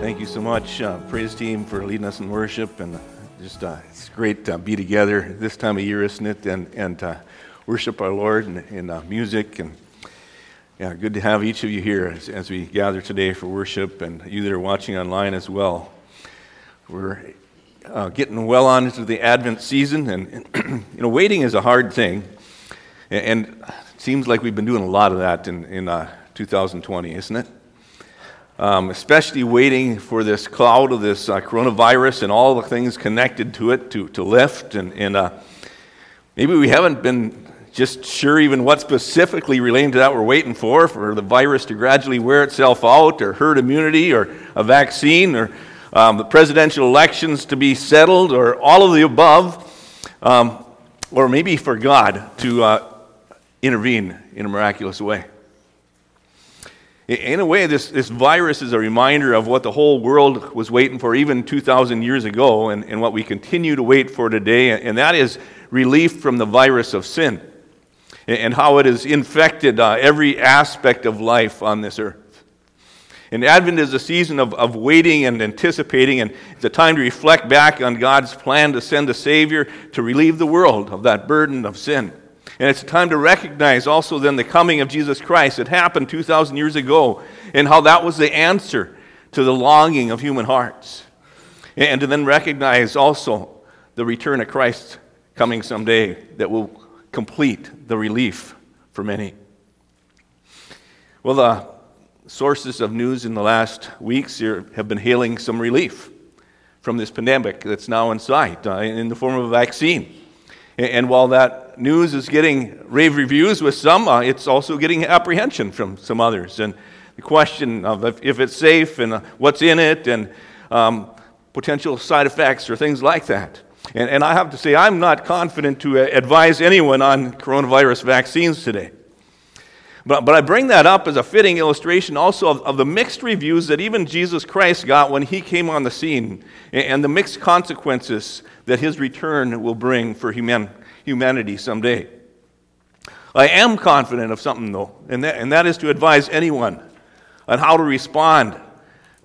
Thank you so much, uh, praise team, for leading us in worship. And just uh, it's great to be together this time of year, isn't it? And, and uh, worship our Lord in, in uh, music. And yeah, good to have each of you here as, as, we gather today for worship, and you that are watching online as well. We're uh, getting well on into the Advent season, and, and you know, waiting is a hard thing. And, it seems like we've been doing a lot of that in, in uh, 2020, isn't it? Um, especially waiting for this cloud of this uh, coronavirus and all the things connected to it to, to lift. And, and uh, maybe we haven't been just sure even what specifically relating to that we're waiting for, for the virus to gradually wear itself out, or herd immunity, or a vaccine, or um, the presidential elections to be settled, or all of the above, um, or maybe for God to uh, intervene in a miraculous way. In a way, this, this virus is a reminder of what the whole world was waiting for even 2,000 years ago and, and what we continue to wait for today, and that is relief from the virus of sin and how it has infected uh, every aspect of life on this earth. And Advent is a season of, of waiting and anticipating, and it's a time to reflect back on God's plan to send a Savior to relieve the world of that burden of sin. And it's time to recognize also then the coming of Jesus Christ. It happened 2,000 years ago, and how that was the answer to the longing of human hearts. And to then recognize also the return of Christ coming someday that will complete the relief for many. Well, the sources of news in the last weeks here have been hailing some relief from this pandemic that's now in sight uh, in the form of a vaccine. And while that news is getting rave reviews with some, uh, it's also getting apprehension from some others. And the question of if, if it's safe and uh, what's in it and um, potential side effects or things like that. And, and, I have to say, I'm not confident to uh, advise anyone on coronavirus vaccines today. But, but I bring that up as a fitting illustration also of, of the mixed reviews that even Jesus Christ got when he came on the scene and, and the mixed consequences that his return will bring for human, humanity someday. I am confident of something, though, and that, and that is to advise anyone on how to respond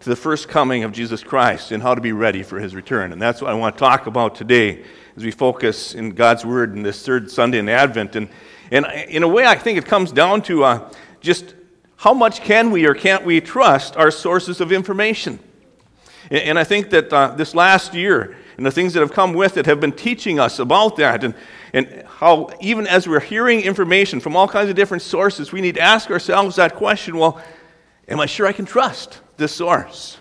to the first coming of Jesus Christ and how to be ready for his return. And that's what I want to talk about today as we focus in God's Word in this third Sunday in Advent. And, and in a way, I think it comes down to uh, just how much can we or can't we trust our sources of information? And, and I think that uh, this last year, and the things that have come with it have been teaching us about that. And, and how, even as we're hearing information from all kinds of different sources, we need to ask ourselves that question well, am I sure I can trust this source?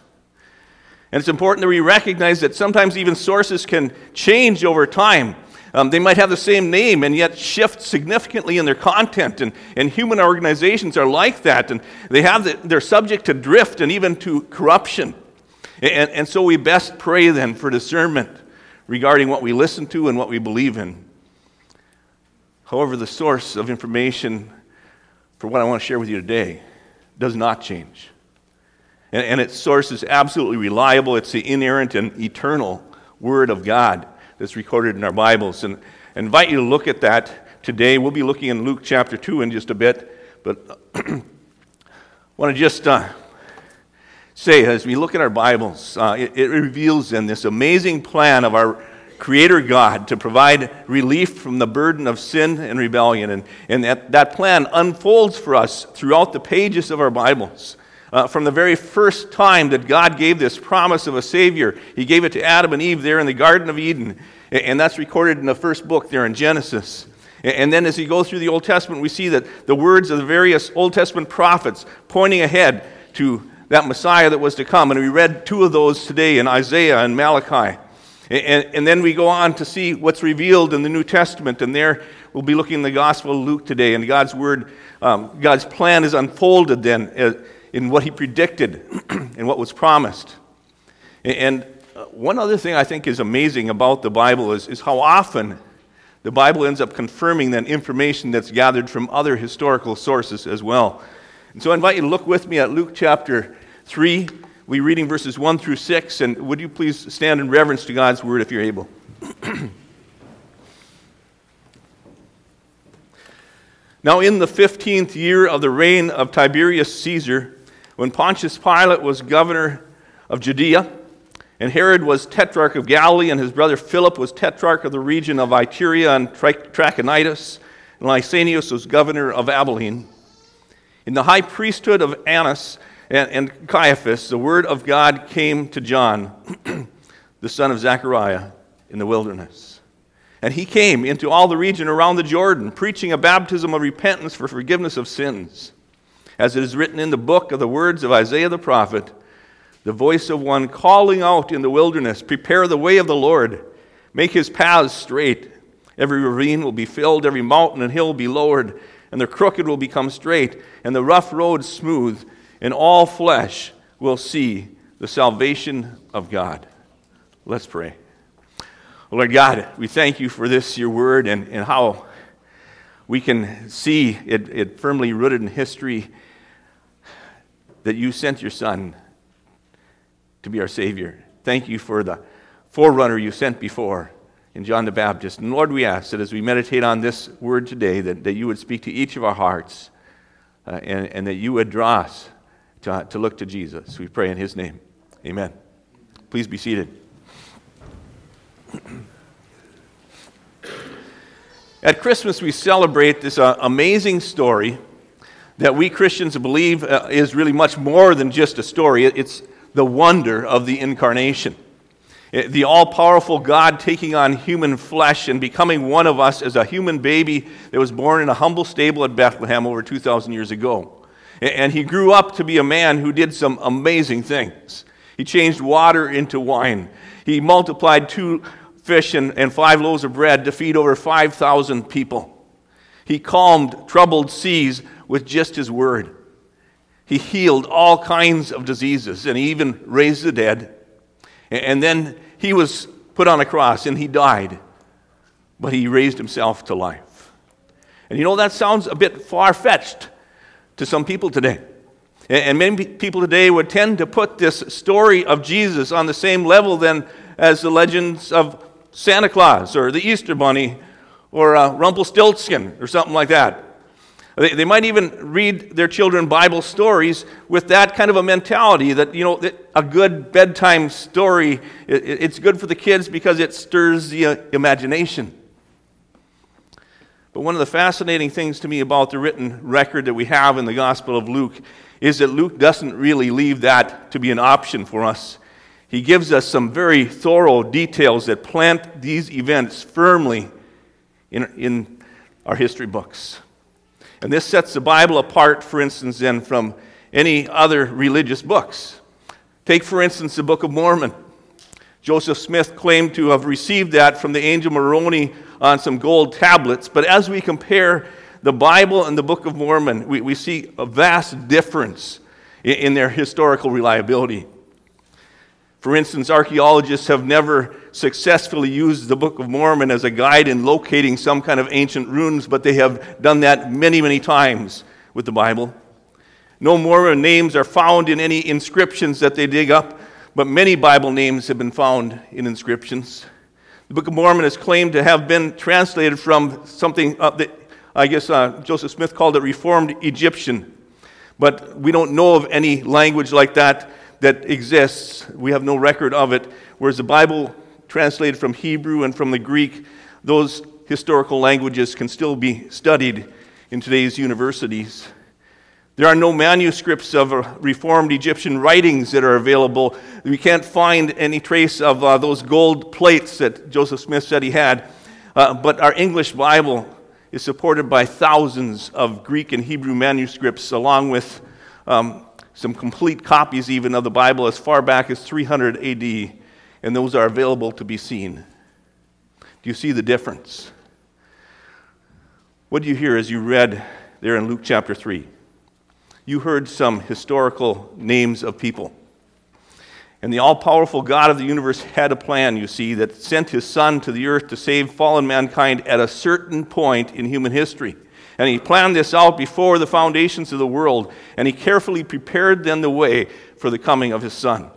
And it's important that we recognize that sometimes even sources can change over time. Um, they might have the same name and yet shift significantly in their content. And, and human organizations are like that. And they have the, they're subject to drift and even to corruption. And, and so we best pray then for discernment regarding what we listen to and what we believe in. However, the source of information for what I want to share with you today does not change. And, and its source is absolutely reliable. It's the inerrant and eternal Word of God that's recorded in our Bibles. And I invite you to look at that today. We'll be looking in Luke chapter 2 in just a bit. But I want to just uh, say, as we look at our Bibles, uh, it, it reveals in this amazing plan of our Creator God to provide relief from the burden of sin and rebellion. And, and that, that plan unfolds for us throughout the pages of our Bibles. Uh, from the very first time that God gave this promise of a Savior, He gave it to Adam and Eve there in the Garden of Eden. And that's recorded in the first book there in Genesis. And then as you go through the Old Testament, we see that the words of the various Old Testament prophets pointing ahead to that Messiah that was to come. And we read two of those today in Isaiah and Malachi. And, and, then we go on to see what's revealed in the New Testament. And there we'll be looking in the Gospel of Luke today. And God's Word, um, God's plan is unfolded then uh, in what he predicted and what was promised. And uh, one other thing I think is amazing about the Bible is, is how often the Bible ends up confirming that information that's gathered from other historical sources as well. And so I invite you to look with me at Luke chapter 3. We're reading verses 1 through 6. And would you please stand in reverence to God's word if you're able? now, in the 15th year of the reign of Tiberius Caesar, when Pontius Pilate was governor of Judea, and Herod was tetrarch of Galilee, and his brother Philip was tetrarch of the region of Iturea and Trachonitis, and Lysanias was governor of Abilene. In the high priesthood of Annas and, and Caiaphas, the word of God came to John, the son of Zechariah, in the wilderness. And he came into all the region around the Jordan, preaching a baptism of repentance for forgiveness of sins. As it is written in the book of the words of Isaiah the prophet, the voice of one calling out in the wilderness, Prepare the way of the Lord, make his paths straight. Every ravine will be filled, every mountain and hill will be lowered, and the crooked will become straight, and the rough road smooth, and all flesh will see the salvation of God. Let's pray. Lord God, we thank you for this, your word, and, and how we can see it, it firmly rooted in history that you sent your Son to be our Savior. Thank you for the forerunner you sent before in John the Baptist. And Lord, we ask that as we meditate on this word today, that, that you would speak to each of our hearts uh, and, and that you would draw us to, to look to Jesus. We pray in his name. Amen. Please be seated. At Christmas, we celebrate this uh, amazing story that we Christians believe uh, is really much more than just a story. It's the wonder of the incarnation. Eh, the all powerful God taking on human flesh and becoming one of us as a human baby that was born in a humble stable at Bethlehem over 2,000 years ago. And he grew up to be a man who did some amazing things. He changed water into wine, he multiplied two fish and, and five loaves of bread to feed over 5,000 people. He calmed troubled seas with just his word. He healed all kinds of diseases and he even raised the dead. And then he was put on a cross and he died, but he raised himself to life. And you know, that sounds a bit far fetched to some people today. And many people today would tend to put this story of Jesus on the same level then as the legends of Santa Claus or the Easter Bunny or uh, Rumpelstiltskin or something like that. They, they might even read their children Bible stories with that kind of a mentality that, you know, a good bedtime story, it, it's good for the kids because it stirs the uh, imagination. But one of the fascinating things to me about the written record that we have in the Gospel of Luke is that Luke doesn't really leave that to be an option for us. He gives us some very thorough details that plant these events firmly in, in our history books. And this sets the Bible apart, for instance, then from any other religious books. Take, for instance, the Book of Mormon. Joseph Smith claimed to have received that from the angel Moroni on some gold tablets. But as we compare the Bible and the Book of Mormon, we, we see a vast difference in, in their historical reliability. For instance, archaeologists have never successfully used the Book of Mormon as a guide in locating some kind of ancient ruins, but they have done that many, many times with the Bible. No Mormon names are found in any inscriptions that they dig up, but many Bible names have been found in inscriptions. The Book of Mormon is claimed to have been translated from something uh, that I guess uh, Joseph Smith called it Reformed Egyptian, but we don't know of any language like that that exists. We have no record of it. Whereas the Bible, translated from Hebrew and from the Greek, those historical languages can still be studied in today's universities. There are no manuscripts of Reformed Egyptian writings that are available. We can't find any trace of uh, those gold plates that Joseph Smith said he had. Uh, but our English Bible is supported by thousands of Greek and Hebrew manuscripts, along with um, some complete copies even of the Bible as far back as 300 AD, and those are available to be seen. Do you see the difference? What do you hear as you read there in Luke chapter 3? You heard some historical names of people. And the all powerful God of the universe had a plan, you see, that sent his Son to the earth to save fallen mankind at a certain point in human history. And he planned this out before the foundations of the world, and he carefully prepared then the way for the coming of his Son.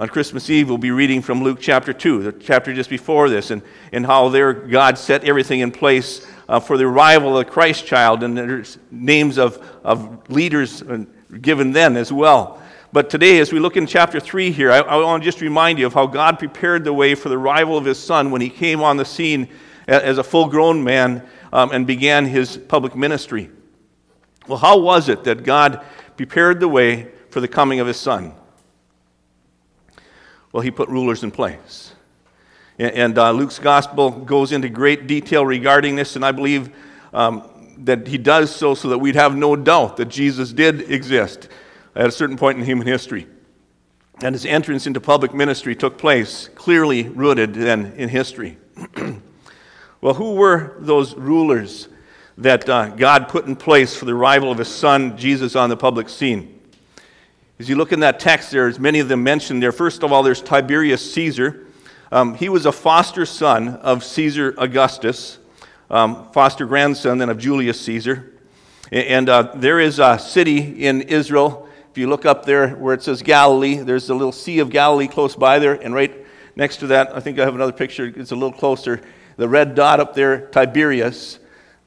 On Christmas Eve, we'll be reading from Luke chapter 2, the chapter just before this, and, and how there God set everything in place uh, for the arrival of the Christ child, and there's names of, of leaders uh, given then as well. But today, as we look in chapter 3 here, I, I want to just remind you of how God prepared the way for the arrival of his son when he came on the scene as a full grown man um, and began his public ministry. Well, how was it that God prepared the way for the coming of his son? Well, he put rulers in place. And uh, Luke's gospel goes into great detail regarding this, and I believe um, that he does so so that we'd have no doubt that Jesus did exist at a certain point in human history. And his entrance into public ministry took place, clearly rooted then in history. well, who were those rulers that uh, God put in place for the arrival of his son, Jesus, on the public scene? As you look in that text, there's many of them mentioned there. First of all, there's Tiberius Caesar. Um, he was a foster son of Caesar Augustus, um, foster grandson then of Julius Caesar. And uh, there is a city in Israel if you look up there where it says Galilee, there's a little Sea of Galilee close by there, and right next to that, I think I have another picture, it's a little closer. The red dot up there, Tiberias.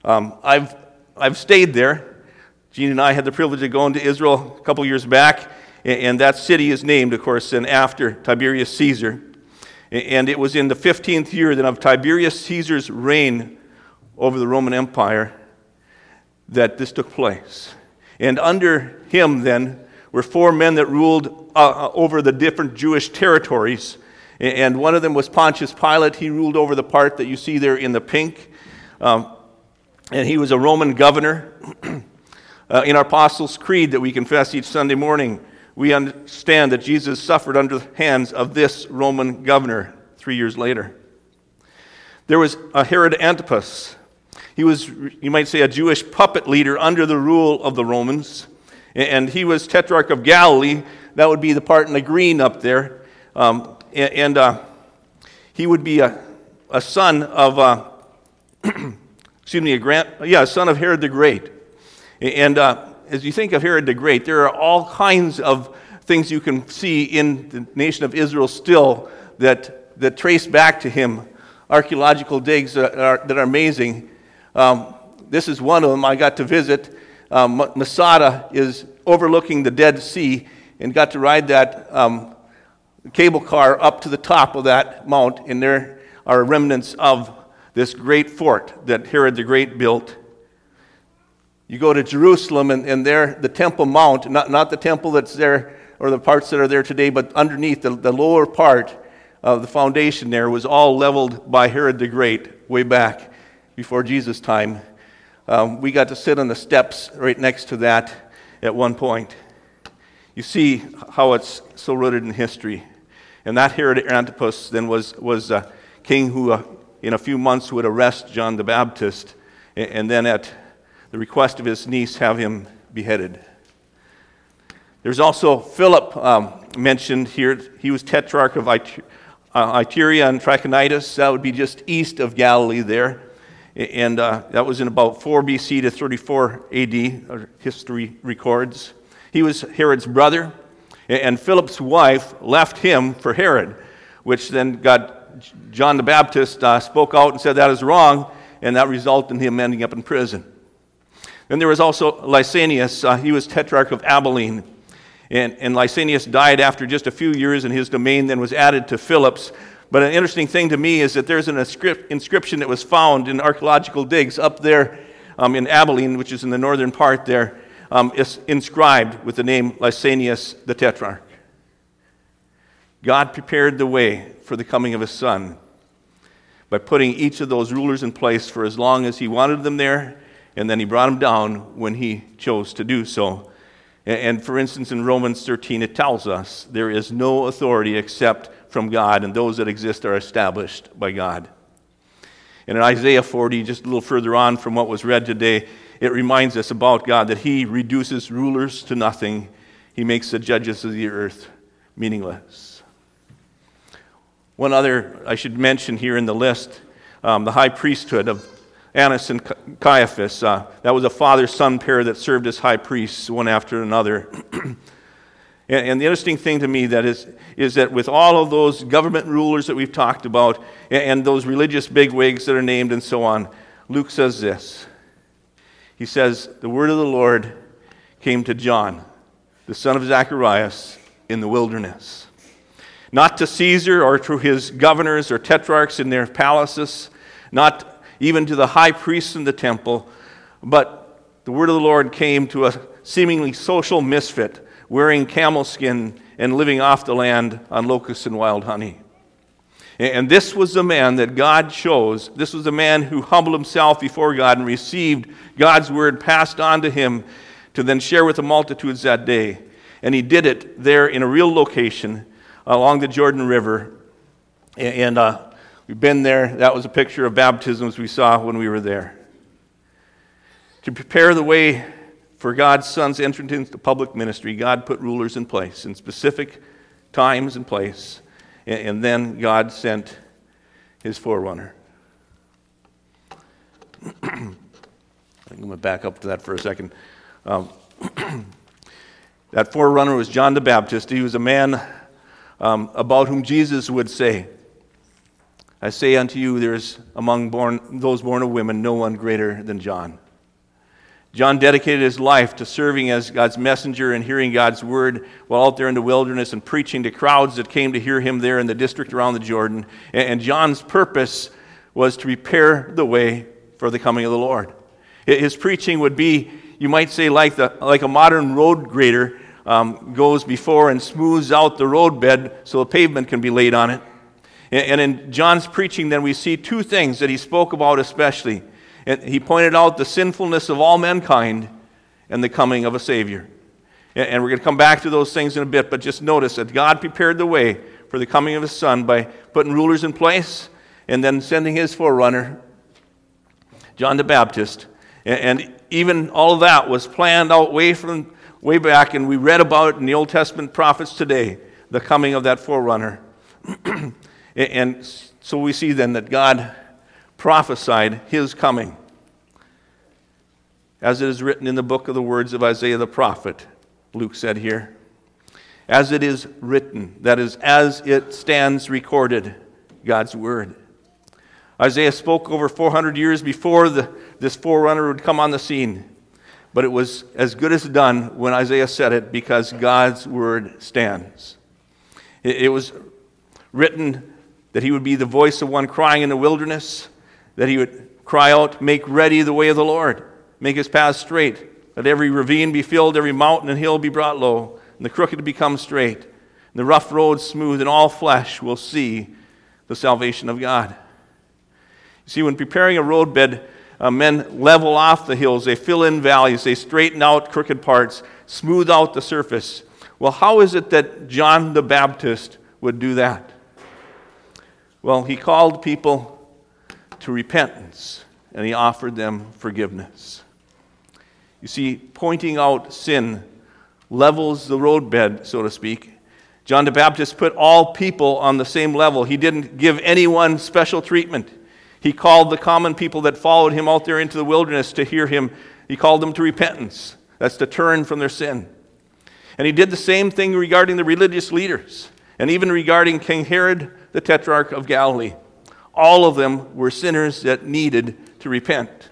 Um, I've, I've stayed there. Gene and I had the privilege of going to Israel a couple years back, and that city is named, of course, and after Tiberius Caesar. And it was in the 15th year then of Tiberius Caesar's reign over the Roman Empire that this took place. And under him, then, were four men that ruled uh, uh, over the different Jewish territories. And one of them was Pontius Pilate. He ruled over the part that you see there in the pink. Um, and he was a Roman governor. uh, in our Apostles' Creed that we confess each Sunday morning, we understand that Jesus suffered under the hands of this Roman governor three years later. There was a Herod Antipas. He was, you might say, a Jewish puppet leader under the rule of the Romans. And he was Tetrarch of Galilee. That would be the part in the green up there. Um, and uh, he would be a, a son of, uh, excuse me, a grand, yeah, a son of Herod the Great. And uh, as you think of Herod the Great, there are all kinds of things you can see in the nation of Israel still that, that trace back to him. Archaeological digs that are, that are amazing. Um, this is one of them I got to visit um, Masada is overlooking the Dead Sea and got to ride that um, cable car up to the top of that mount, and there are remnants of this great fort that Herod the Great built. You go to Jerusalem, and, and there, the Temple Mount, not, not the temple that's there or the parts that are there today, but underneath the, the lower part of the foundation there was all leveled by Herod the Great way back before Jesus' time. Um, we got to sit on the steps right next to that at one point. You see how it's so rooted in history. And that Herod Antipas then was, was a king who, uh, in a few months, would arrest John the Baptist and, and then, at the request of his niece, have him beheaded. There's also Philip um, mentioned here. He was tetrarch of It- uh, Iturea and Trachonitis. That would be just east of Galilee there and uh, that was in about 4 BC to 34 AD, history records. He was Herod's brother, and Philip's wife left him for Herod, which then got John the Baptist uh, spoke out and said that is wrong, and that resulted in him ending up in prison. Then there was also Lysanias. Uh, he was tetrarch of Abilene. And, and Lysanias died after just a few years, and his domain then was added to Philip's. But an interesting thing to me is that there's an inscription that was found in archaeological digs up there um, in Abilene, which is in the northern part there, um, inscribed with the name Lysanias the Tetrarch. God prepared the way for the coming of his son by putting each of those rulers in place for as long as he wanted them there, and then he brought him down when he chose to do so. And for instance, in Romans 13, it tells us there is no authority except from God, and those that exist are established by God. And in Isaiah 40, just a little further on from what was read today, it reminds us about God that He reduces rulers to nothing, He makes the judges of the earth meaningless. One other I should mention here in the list um, the high priesthood of Annas and Caiaphas. Uh, that was a father son pair that served as high priests one after another. and, and, the interesting thing to me that is, is that with all of those government rulers that we've talked about and, and those religious bigwigs that are named and so on, Luke says this. He says, The word of the Lord came to John, the son of Zacharias, in the wilderness. Not to Caesar or to his governors or tetrarchs in their palaces, not even to the high priests in the temple. But the word of the Lord came to a seemingly social misfit, wearing camel skin and living off the land on locusts and wild honey. And this was the man that God chose. This was the man who humbled himself before God and received God's word passed on to him to then share with the multitudes that day. And he did it there in a real location along the Jordan River. And uh, We've been there. That was a picture of baptisms we saw when we were there. To prepare the way for God's Son's entrance into public ministry, God put rulers in place in specific times and place. And then God sent his forerunner. I'm going to back up to that for a second. Um, that forerunner was John the Baptist. He was a man um, about whom Jesus would say, I say unto you, there is among born, those born of women no one greater than John. John dedicated his life to serving as God's messenger and hearing God's word while out there in the wilderness and preaching to crowds that came to hear him there in the district around the Jordan. And John's purpose was to prepare the way for the coming of the Lord. His preaching would be, you might say, like, the, like a modern road grader um, goes before and smooths out the roadbed so a pavement can be laid on it. And in John's preaching, then we see two things that he spoke about especially. He pointed out the sinfulness of all mankind and the coming of a Savior. And we're going to come back to those things in a bit, but just notice that God prepared the way for the coming of His Son by putting rulers in place and then sending His forerunner, John the Baptist. And even all of that was planned out way from way back, and we read about it in the Old Testament prophets today, the coming of that forerunner. And so we see then that God prophesied his coming. As it is written in the book of the words of Isaiah the prophet, Luke said here. As it is written, that is, as it stands recorded, God's word. Isaiah spoke over 400 years before the, this forerunner would come on the scene. But it was as good as done when Isaiah said it because God's word stands. It, it was written that he would be the voice of one crying in the wilderness, that he would cry out, Make ready the way of the Lord, make his path straight. Let every ravine be filled, every mountain and hill be brought low, and the crooked become straight, and the rough road smooth, and all flesh will see the salvation of God. You see, when preparing a roadbed, uh, men level off the hills, they fill in valleys, they straighten out crooked parts, smooth out the surface. Well, how is it that John the Baptist would do that? Well, he called people to repentance and he offered them forgiveness. You see, pointing out sin levels the roadbed, so to speak. John the Baptist put all people on the same level. He didn't give anyone special treatment. He called the common people that followed him out there into the wilderness to hear him. He called them to repentance. That's to turn from their sin. And he did the same thing regarding the religious leaders and even regarding King Herod the Tetrarch of Galilee. All of them were sinners that needed to repent.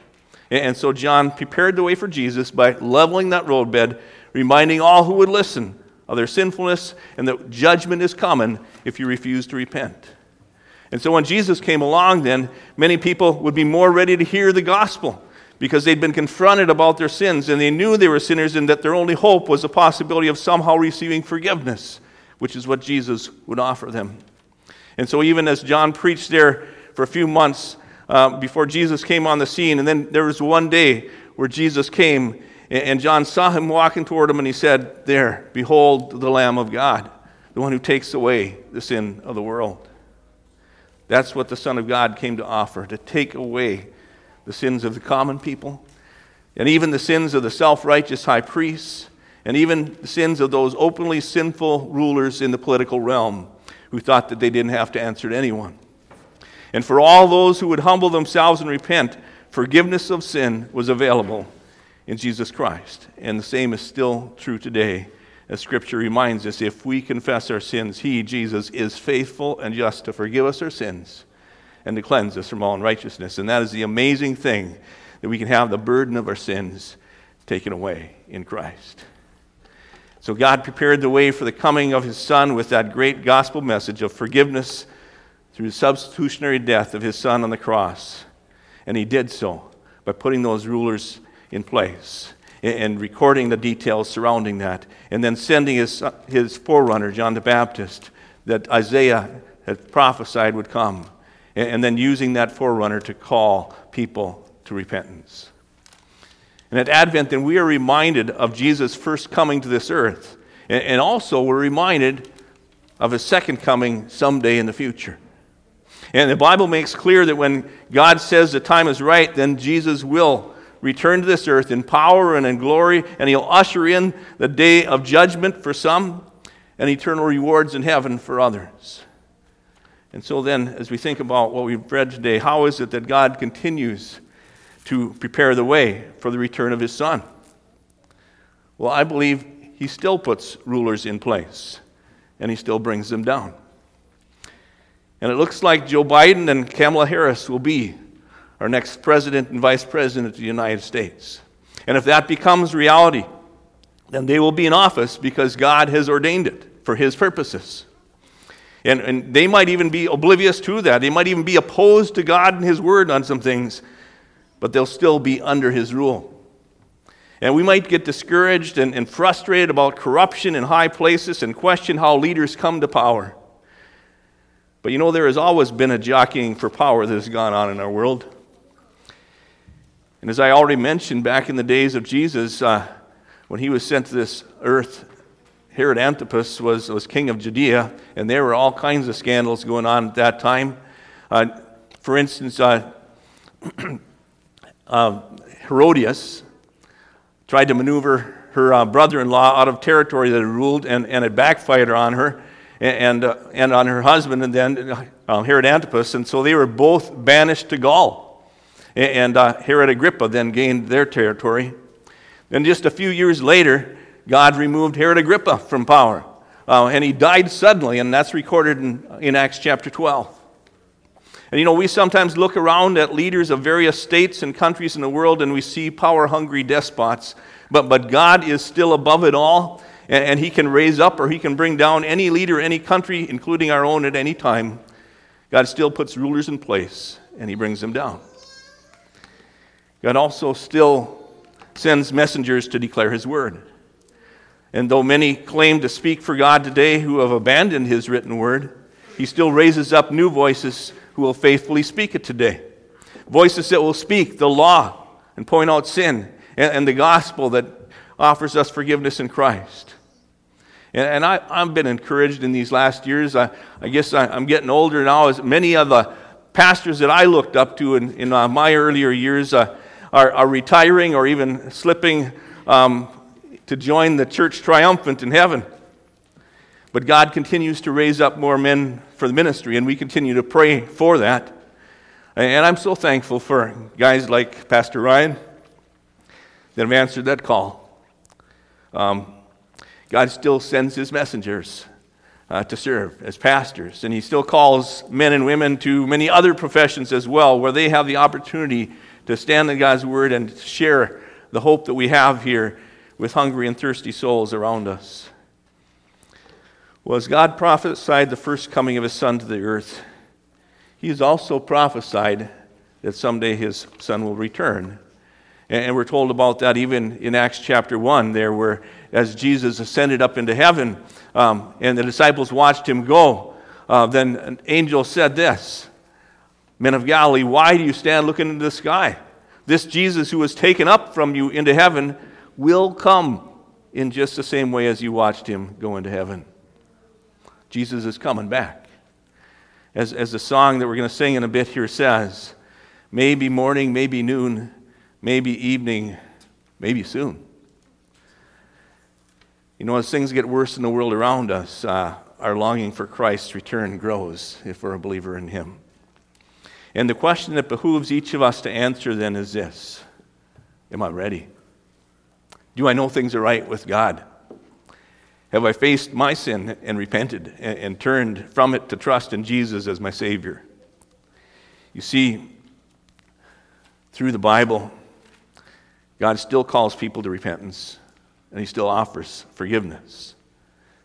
And so John prepared the way for Jesus by leveling that roadbed, reminding all who would listen of their sinfulness and that judgment is coming if you refuse to repent. And so when Jesus came along, then many people would be more ready to hear the gospel because they'd been confronted about their sins and they knew they were sinners and that their only hope was the possibility of somehow receiving forgiveness, which is what Jesus would offer them. And so, even as John preached there for a few months uh, before Jesus came on the scene, and then there was one day where Jesus came, and John saw him walking toward him, and he said, There, behold the Lamb of God, the one who takes away the sin of the world. That's what the Son of God came to offer, to take away the sins of the common people and even the sins of the self righteous high priests, and even the sins of those openly sinful rulers in the political realm who thought that they didn't have to answer to anyone. And for all those who would humble themselves and repent, forgiveness of sin was available in Jesus Christ. And the same is still true today, as Scripture reminds us if we confess our sins, He, Jesus, is faithful and just to forgive us our sins and to cleanse us from all unrighteousness. And that is the amazing thing that we can have the burden of our sins taken away in Christ. So God prepared the way for the coming of His Son with that great gospel message of forgiveness through the substitutionary death of His Son on the cross. And He did so by putting those rulers in place and recording the details surrounding that, and then sending his, his forerunner, John the Baptist, that Isaiah had prophesied would come, and then using that forerunner to call people to repentance. And at Advent, then, we are reminded of Jesus' first coming to this earth. And also, we're reminded of his second coming someday in the future. And the Bible makes clear that when God says the time is right, then Jesus will return to this earth in power and in glory, and he'll usher in the day of judgment for some and eternal rewards in heaven for others. And so, then, as we think about what we've read today, how is it that God continues to prepare the way for the return of his son. Well, I believe he still puts rulers in place and he still brings them down. And it looks like Joe Biden and Kamala Harris will be our next president and vice president of the United States. And if that becomes reality, then they will be in office because God has ordained it for his purposes. And, and they might even be oblivious to that. They might even be opposed to God and his word on some things but they'll still be under his rule. And we might get discouraged and, and, frustrated about corruption in high places and question how leaders come to power. But you know, there has always been a jockeying for power that has gone on in our world. And as I already mentioned, back in the days of Jesus, uh, when he was sent to this earth, Herod Antipas was, was king of Judea, and there were all kinds of scandals going on at that time. Uh, for instance, uh, uh, Herodias tried to maneuver her uh, brother in law out of territory that ruled, and, and it backfired on her and, uh, and on her husband, and then uh, Herod Antipas. And so they were both banished to Gaul. And uh, Herod Agrippa then gained their territory. Then, just a few years later, God removed Herod Agrippa from power. Uh, and he died suddenly, and that's recorded in, in Acts chapter 12. And you know, we sometimes look around at leaders of various states and countries in the world and we see power hungry despots. But, but God is still above it all, and, and He can raise up or He can bring down any leader, any country, including our own, at any time. God still puts rulers in place and He brings them down. God also still sends messengers to declare His word. And though many claim to speak for God today who have abandoned His written word, He still raises up new voices who will faithfully speak it today. Voices that will speak the law and point out sin and, and the gospel that offers us forgiveness in Christ. And, and I, have been encouraged in these last years. I, I guess I, am getting older now, as many of the pastors that I looked up to in, in uh, my earlier years uh, are, are, retiring or even slipping um, to join the church triumphant in heaven. But God continues to raise up more men for the ministry, and we continue to pray for that. And I'm so thankful for guys like Pastor Ryan that have answered that call. Um, God still sends his messengers uh, to serve as pastors, and he still calls men and women to many other professions as well, where they have the opportunity to stand in God's word and share the hope that we have here with hungry and thirsty souls around us. Well, as God prophesied the first coming of his son to the earth, he has also prophesied that someday his son will return. And we're told about that even in Acts chapter 1, there where as Jesus ascended up into heaven um, and the disciples watched him go, uh, then an angel said this Men of Galilee, why do you stand looking into the sky? This Jesus who was taken up from you into heaven will come in just the same way as you watched him go into heaven. Jesus is coming back. As, as the song that we're going to sing in a bit here says, maybe morning, maybe noon, maybe evening, maybe soon. You know, as things get worse in the world around us, uh, our longing for Christ's return grows if we're a believer in Him. And the question that behooves each of us to answer then is this Am I ready? Do I know things are right with God? Have I faced my sin and repented and, and turned from it to trust in Jesus as my Savior? You see, through the Bible, God still calls people to repentance, and He still offers forgiveness.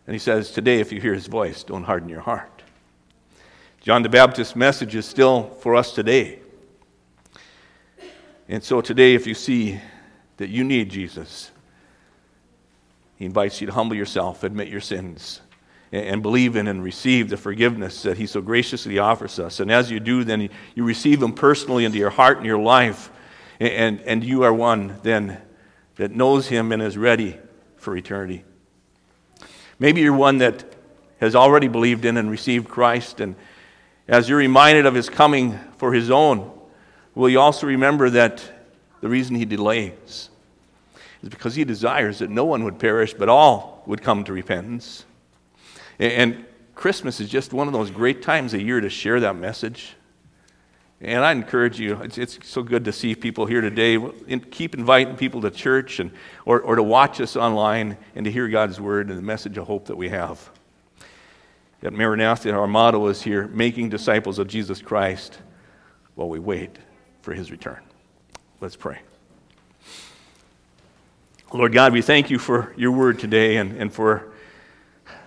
And He says, Today, if you hear His voice, don't harden your heart. John the Baptist's message is still for us today. And so today, if you see that you need Jesus, He invites you to humble yourself, admit your sins, and believe in and receive the forgiveness that He so graciously offers us. And as you do, then you receive Him personally into your heart and your life, and, and you are one then that knows Him and is ready for eternity. Maybe you're one that has already believed in and received Christ, and as you're reminded of His coming for His own, will you also remember that the reason He delays is because He desires that no one would perish, but all would come to repentance. And Christmas is just one of those great times a year to share that message. And I encourage you, it's, it's so good to see people here today. Keep inviting people to church and, or, or to watch us online and to hear God's word and the message of hope that we have. At Maranatha, our motto is here making disciples of Jesus Christ while we wait for his return. Let's pray. Lord God, we thank you for your word today and, and for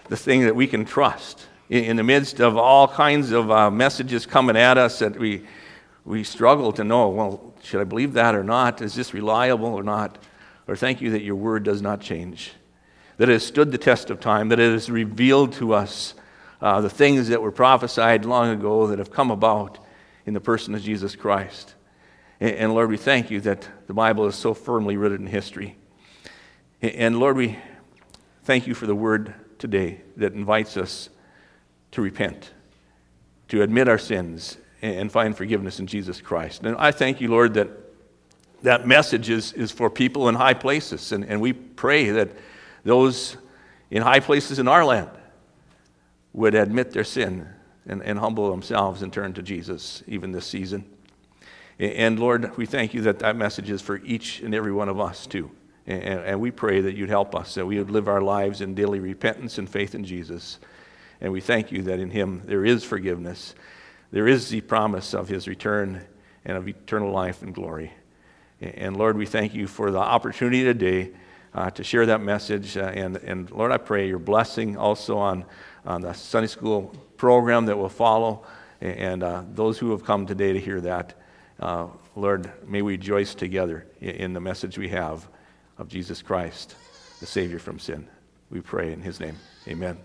the thing that we can trust in, in the midst of all kinds of uh, messages coming at us that we, we struggle to know well, should I believe that or not? Is this reliable or not? Or thank you that your word does not change, that it has stood the test of time, that it has revealed to us uh, the things that were prophesied long ago that have come about in the person of Jesus Christ. And, and Lord, we thank you that the Bible is so firmly rooted in history. And, Lord, we thank you for the word today that invites us to repent, to admit our sins, and find forgiveness in Jesus Christ. And I thank you, Lord, that that message is, is for people in high places. And, and we pray that those in high places in our land would admit their sin and, and humble themselves and turn to Jesus even this season. And Lord, we thank you that that message is for each and every one of us too. And, and, we pray that you'd help us, that we would live our lives in daily repentance and faith in Jesus. And we thank you that in him there is forgiveness, there is the promise of his return and of eternal life and glory. And Lord, we thank you for the opportunity today uh, to share that message. Uh, and, and Lord, I pray your blessing also on, on the Sunday school program that will follow. And uh, those who have come today to hear that, uh, Lord, may we rejoice together in the message we have of Jesus Christ, the Savior from sin. We pray in His name. Amen.